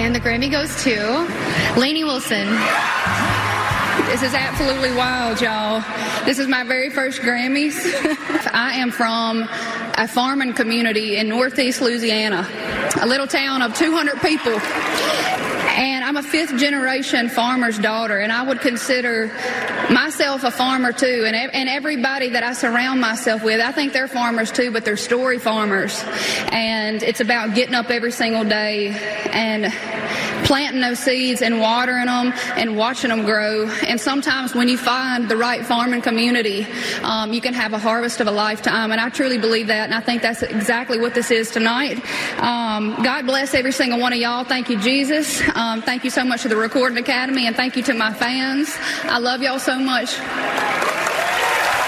And the Grammy goes to Lainey Wilson. This is absolutely wild, y'all. This is my very first Grammys. I am from a farming community in northeast Louisiana, a little town of 200 people. And I'm a fifth generation farmer's daughter, and I would consider myself a farmer too. And, and everybody that I surround myself with, I think they're farmers too, but they're story farmers. And it's about getting up every single day and planting those seeds and watering them and watching them grow. And sometimes when you find the right farming community, um, you can have a harvest of a lifetime. And I truly believe that. And I think that's exactly what this is tonight. Um, God bless every single one of y'all. Thank you, Jesus. Um, thank you so much to the Recording Academy. And thank you to my fans. I love y'all so much.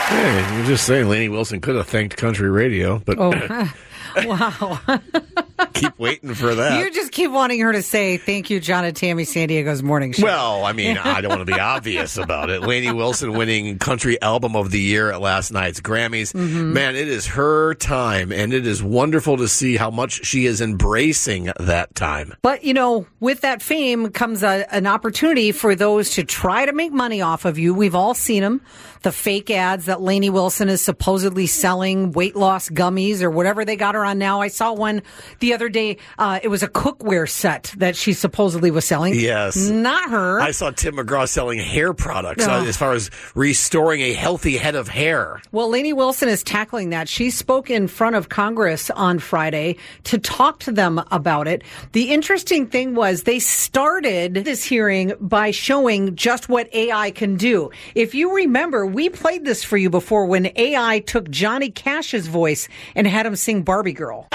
Hey, you're just saying Lainey Wilson could have thanked country radio, but Oh, wow. keep waiting for that. Keep wanting her to say, thank you, John and Tammy San Diego's morning show. Well, I mean, I don't want to be obvious about it. Lainey Wilson winning Country Album of the Year at last night's Grammys. Mm-hmm. Man, it is her time, and it is wonderful to see how much she is embracing that time. But, you know, with that fame comes a, an opportunity for those to try to make money off of you. We've all seen them. The fake ads that Lainey Wilson is supposedly selling, weight loss gummies or whatever they got her on now. I saw one the other day. Uh, it was a cookware set that she supposedly was selling. Yes. Not her. I saw Tim McGraw selling hair products uh, as far as restoring a healthy head of hair. Well, Lainey Wilson is tackling that. She spoke in front of Congress on Friday to talk to them about it. The interesting thing was they started this hearing by showing just what AI can do. If you remember, we played this for you before when AI took Johnny Cash's voice and had him sing Barbie Girl.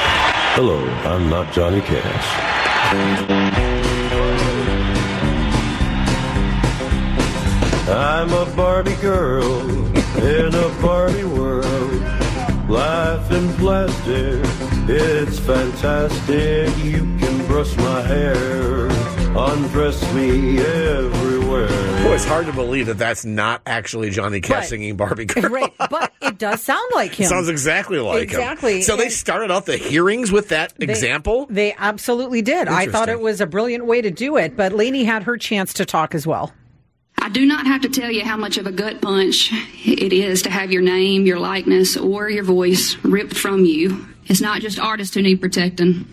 Hello, I'm not Johnny Cash. I'm a Barbie girl in a Barbie world. Life in plastic, it's fantastic. You can brush my hair, undress me everywhere. Boy, it's hard to believe that that's not actually Johnny Cash Right. singing Barbie Girl. Right, but it does sound like him. Sounds exactly like Exactly. him. So they And- started off the hearings with that They- example. They absolutely did. I thought Interesting. it was a brilliant way to do it, but Lainey had her chance to talk as well. I do not have to tell you how much of a gut punch it is to have your name, your likeness, or your voice ripped from you. It's not just artists who need protecting.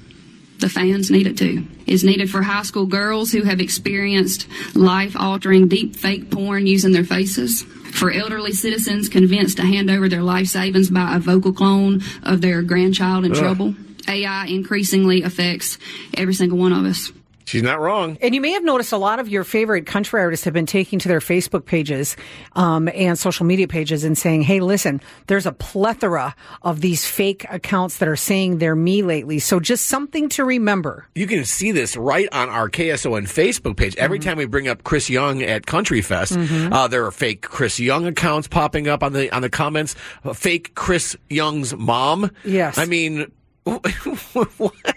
The fans need it too. It's needed for high school girls who have experienced life altering deep fake porn using their faces. For elderly citizens convinced to hand over their life savings by a vocal clone of their grandchild in Ugh. trouble. AI increasingly affects every single one of us. She's not wrong. And you may have noticed a lot of your favorite country artists have been taking to their Facebook pages um, and social media pages and saying, hey, listen, there's a plethora of these fake accounts that are saying they're me lately. So just something to remember. You can see this right on our KSON Facebook page. Every Mm-hmm. time we bring up Chris Young at Country Fest, uh, there are fake Chris Young accounts popping up on the on the comments. Fake Chris Young's mom. Yes. I mean, what?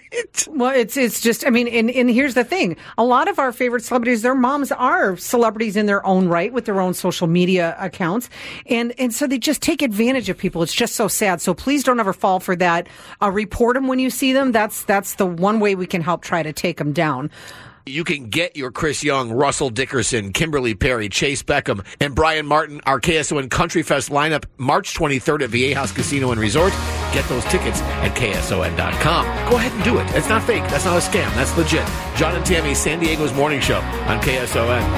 Well, it's it's just I mean, and, and here's the thing: a lot of our favorite celebrities, their moms are celebrities in their own right with their own social media accounts, and and so they just take advantage of people. It's just so sad. So please don't ever fall for that. Uh, report them when you see them. That's that's the one way we can help try to take them down. You can get your Chris Young, Russell Dickerson, Kimberly Perry, Chayce Beckham, and Bryan Martin, our KSON Country Fest lineup, March 23rd at Viejas Casino and Resort. Get those tickets at KSON.com. Go ahead and do it. It's not fake. That's not a scam. That's legit. John and Tammy, San Diego's morning show on KSON.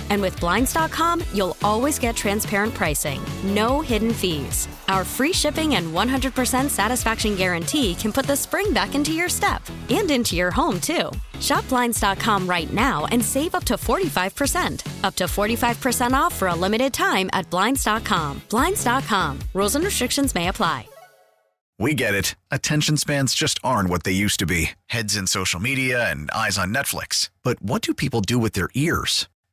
And with Blinds.com, you'll always get transparent pricing, no hidden fees. Our free shipping and 100% satisfaction guarantee can put the spring back into your step and into your home, too. Shop Blinds.com right now and save up to 45%. Up to 45% off for a limited time at Blinds.com. Blinds.com. Rules and restrictions may apply. We get it. Attention spans just aren't what they used to be heads in social media and eyes on Netflix. But what do people do with their ears?